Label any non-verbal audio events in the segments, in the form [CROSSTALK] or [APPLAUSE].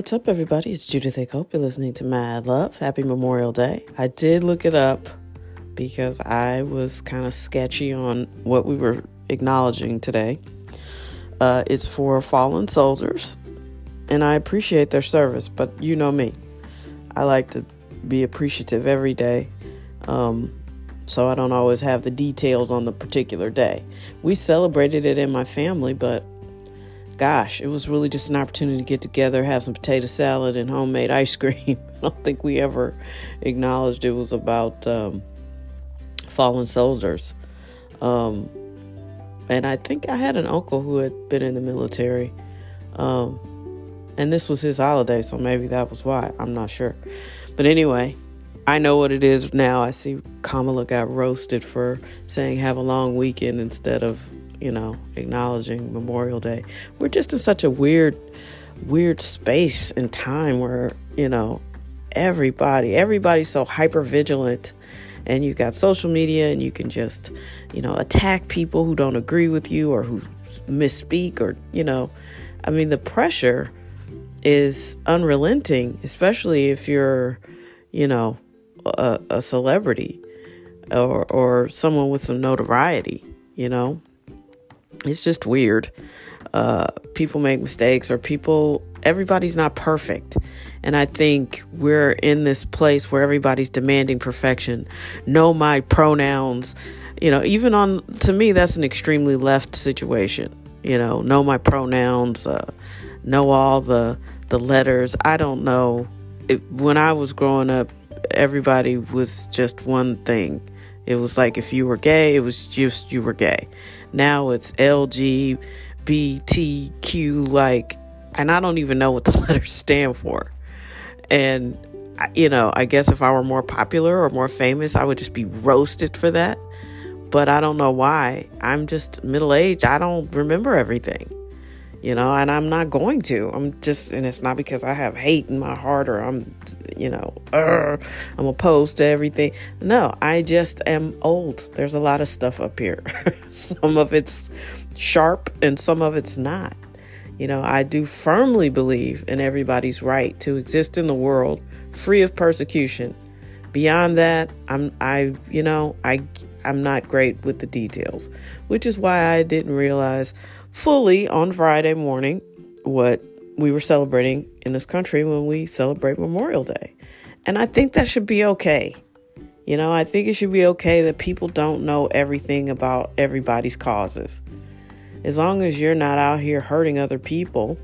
What's up, everybody? It's Judith A. Cope. You're listening to Mad Love. Happy Memorial Day. I did look it up because I was kind of sketchy on what we were acknowledging today. Uh, it's for fallen soldiers, and I appreciate their service, but you know me. I like to be appreciative every day, um, so I don't always have the details on the particular day. We celebrated it in my family, but gosh, it was really just an opportunity to get together, have some potato salad and homemade [LAUGHS] ice cream. I don't think we ever acknowledged it was about um, fallen soldiers. Um, and I think I had an uncle who had been in the military. Um, and this was his holiday, so maybe that was why. I'm not sure. But anyway, I know what it is now. I see Kamala got roasted for saying have a long weekend instead of you know, acknowledging Memorial Day. We're just in such a weird, weird space and time where, you know, everybody, everybody's so hyper vigilant. And you got social media, and you can just, you know, attack people who don't agree with you or who misspeak, or, you know, I mean, the pressure is unrelenting, especially if you're, you know, a, a celebrity or, or someone with some notoriety, you know it's just weird. Uh, people make mistakes, or people, everybody's not perfect. And I think we're in this place where everybody's demanding perfection. Know my pronouns. You know, even on, to me, that's an extremely left situation. You know, know my pronouns, uh, know all the, the letters. I don't know. It, when I was growing up, everybody was just one thing. It was like if you were gay, it was just you were gay. Now it's LGBTQ, like, and I don't even know what the [LAUGHS] letters stand for. And, you know, I guess if I were more popular or more famous, I would just be roasted for that. But I don't know why. I'm just middle aged. I don't remember everything you know, and I'm not going to. I'm just, and it's not because I have hate in my heart or I'm, you know, I'm opposed to everything. No, I just am old. There's a lot of stuff up here. [LAUGHS] some of it's sharp and some of it's not. You know, I do firmly believe in everybody's right to exist in the world free of persecution. Beyond that, I'm, I, you know, I, I'm not great with the details, which is why I didn't realize fully on Friday morning what we were celebrating in this country when we celebrate Memorial Day. And I think that should be okay. You know, I think it should be okay that people don't know everything about everybody's causes. As long as you're not out here hurting other people,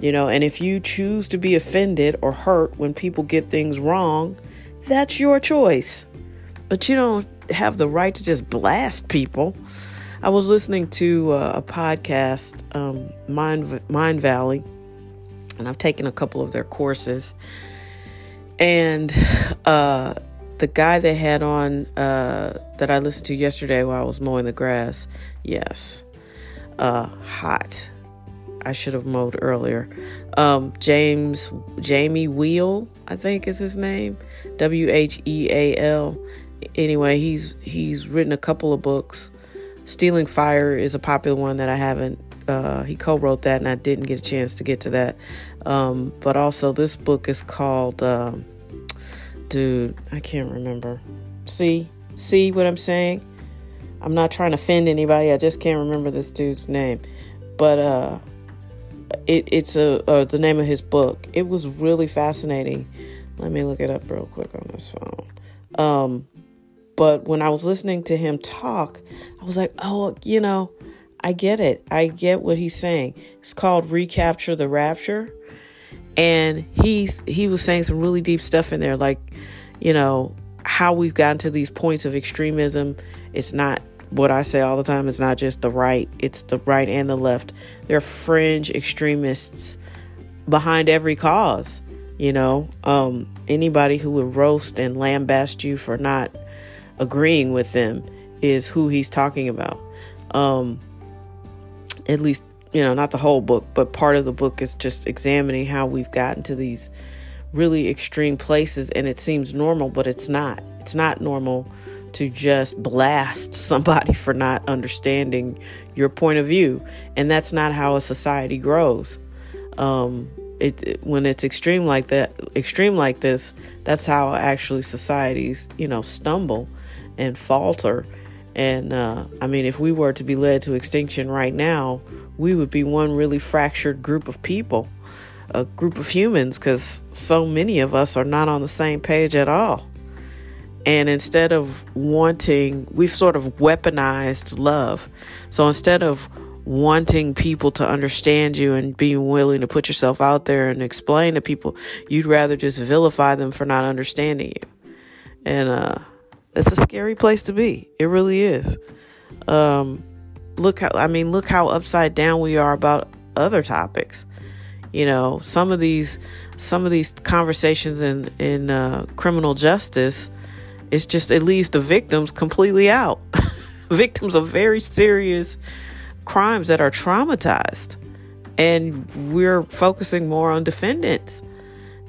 you know, and if you choose to be offended or hurt when people get things wrong, that's your choice. But you don't have the right to just blast people. I was listening to uh, a podcast, um, Mind Mindvalley, and I've taken a couple of their courses. And uh, the guy they had on uh, that I listened to yesterday while I was mowing the grass, yes, uh, hot. I should have mowed earlier. Um, James Jamie Wheal, I think is his name, W H E A L. Anyway, he's he's written a couple of books Stealing Fire is a popular one that I haven't. Uh, he co-wrote that, and I didn't get a chance to get to that. Um, but also, this book is called. Uh, dude, I can't remember. See, see what I'm saying? I'm not trying to offend anybody. I just can't remember this dude's name. But uh, it, it's a uh, the name of his book. It was really fascinating. Let me look it up real quick on this phone. Um, but when I was listening to him talk, I was like, oh, you know, I get it. I get what he's saying. It's called Recapture the Rapture. And he's he was saying some really deep stuff in there, like, you know, how we've gotten to these points of extremism. It's not what I say all the time, it's not just the right, it's the right and the left. There are fringe extremists behind every cause. You know, um, anybody who would roast and lambaste you for not agreeing with them is who he's talking about. Um, at least, you know, not the whole book, but part of the book is just examining how we've gotten to these really extreme places and it seems normal, but it's not. It's not normal to just blast [LAUGHS] somebody for not understanding your point of view. And that's not how a society grows. Um, it, when it's extreme like that, extreme like this, that's how actually societies, you know, stumble and falter. And uh, I mean, if we were to be led to extinction right now, we would be one really fractured group of people, a group of humans, because so many of us are not on the same page at all. And instead of wanting, we've sort of weaponized love. So instead of wanting people to understand you and being willing to put yourself out there and explain to people, you'd rather just vilify them for not understanding you. And uh, it's a scary place to be. It really is. Um, look how I mean, look how upside down we are about other topics. You know, some of these some of these conversations in in uh, criminal justice, it's just it leaves the victims completely out. [LAUGHS] victims of very serious crimes that are traumatized. And we're focusing more on defendants.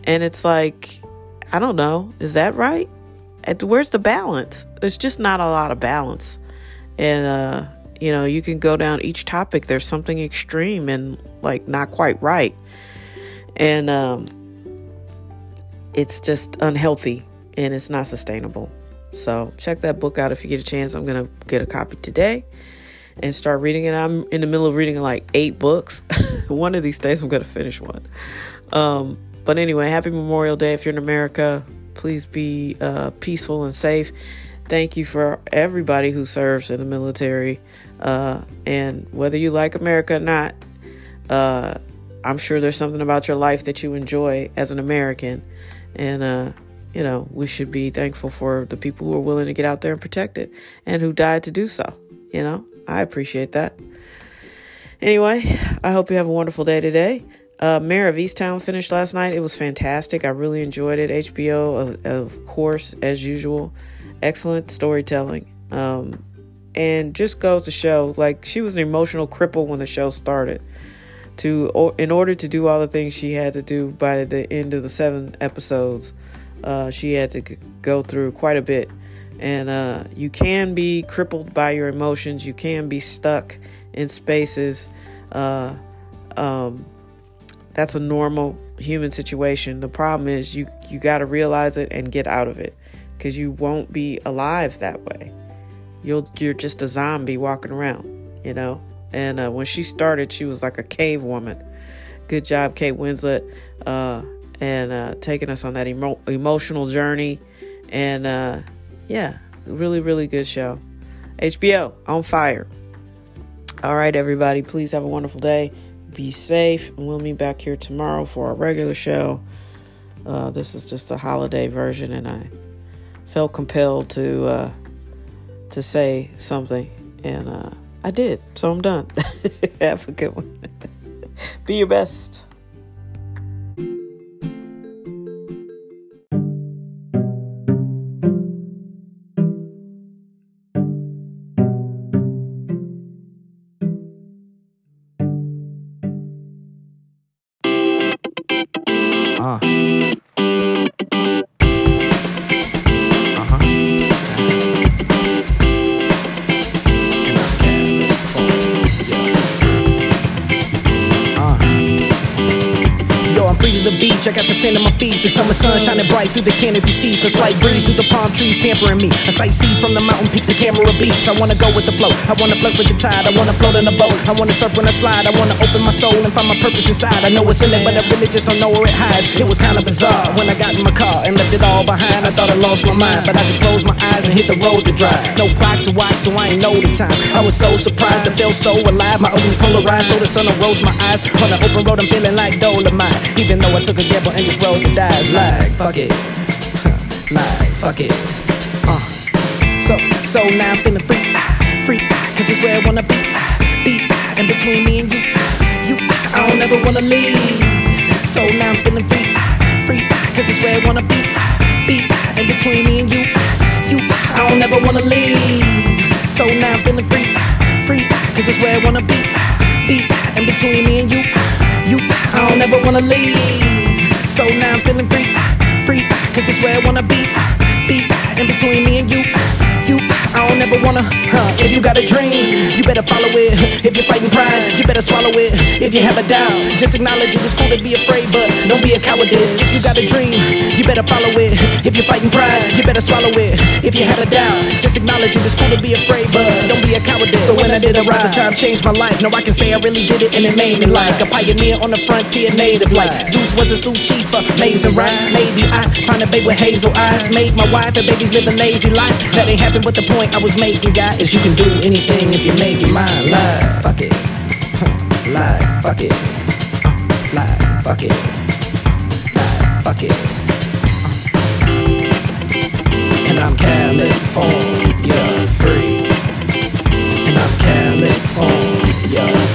And it's like, I don't know, is that right? Where's the balance? There's just not a lot of balance. And, uh, you know, you can go down each topic, there's something extreme and like not quite right. And um, it's just unhealthy and it's not sustainable. So check that book out if you get a chance. I'm going to get a copy today and start reading it. I'm in the middle of reading like eight books. [LAUGHS] one of these days, I'm going to finish one. Um, but anyway, happy Memorial Day. If you're in America, please be uh, peaceful and safe. Thank you for everybody who serves in the military. Uh, and whether you like America or not, uh, I'm sure there's something about your life that you enjoy as an American. And, uh, you know, we should be thankful for the people who are willing to get out there and protect it and who died to do so. You know, I appreciate that. Anyway, I hope you have a wonderful day today. Uh, Mare of Easttown finished last night. It was fantastic. I really enjoyed it. HBO, of, of course, as usual, excellent storytelling. Um, and just goes to show, like she was an emotional cripple when the show started. To or, in order to do all the things she had to do by the end of the seven episodes, uh, she had to go through quite a bit and uh, you can be crippled by your emotions. You can be stuck in spaces. Uh, um, that's a normal human situation. The problem is you you got to realize it and get out of it because you won't be alive that way. You'll you're just a zombie walking around, you know. And uh, when she started, she was like a cave woman. Good job, Kate Winslet, uh, and uh, taking us on that emo- emotional journey. And uh, yeah, really, really good show. HBO on fire. All right, everybody, please have a wonderful day. Be safe, and we'll meet back here tomorrow for our regular show. Uh, this is just a holiday version, and I felt compelled to uh, to say something, and uh, I did. So I'm done. [LAUGHS] have a good one. [LAUGHS] Be your best. Uh. I got the sand on my feet. The summer sun shining bright through the canopy's teeth. A slight breeze through the palm trees pampering me. I sightsee from the mountain peaks, the camera beats. I wanna go with the flow. I wanna flirt with the tide. I wanna float in a boat. I wanna surf when I slide. I wanna open my soul and find my purpose inside. I know it's in it, but I really just don't know where it hides. It was kinda bizarre when I got in my car and left it all behind. I thought I lost my mind, but I just closed my eyes and hit the road to drive. No clock to watch, so I ain't know the time. I was so surprised, I felt so alive. My ovaries polarized, so the sun arose my eyes. On the open road, I'm feeling like Dolomite. Even though I took a and just roll the dice, like fuck it, [LAUGHS] like fuck it. Uh. So so now I'm feeling free, ah, free, cause it's where I wanna be, be, ah, and between me and you, you, I don't ever wanna leave. So now I'm feeling free, ah, free, cause it's where I wanna be, be, ah, and between me and you, you, I don't ever wanna leave. So now I'm feeling free, ah, free, cause it's where I wanna be, be, ah, and between me and you, you, I don't ever wanna leave. So now I'm feeling free, ah, free, ah, cause it's where I wanna be, ah, be, in between me and you, never wanna. Huh? If you got a dream, you better follow it. If you're fighting pride, you better swallow it. If you have a doubt, just acknowledge it. It's cool to be afraid, but don't be a cowardice. If you got a dream, you better follow it. If you're fighting pride, you better swallow it. If you have a doubt, just acknowledge it. It's cool to be afraid, but don't be a cowardice. So when I did a ride, the time changed my life. No, I can say I really did it, and it made me like a pioneer on the frontier, native like Zeus was a suit chief, amazing, right? Maybe I find a babe with hazel eyes, made my wife and babies live a lazy life. That ain't happened, but the point I was making, guy, is you can do anything if you make your mind live. Fuck it, live, fuck it, uh, live, fuck it, live, fuck it. Uh. And I'm California free. And I'm California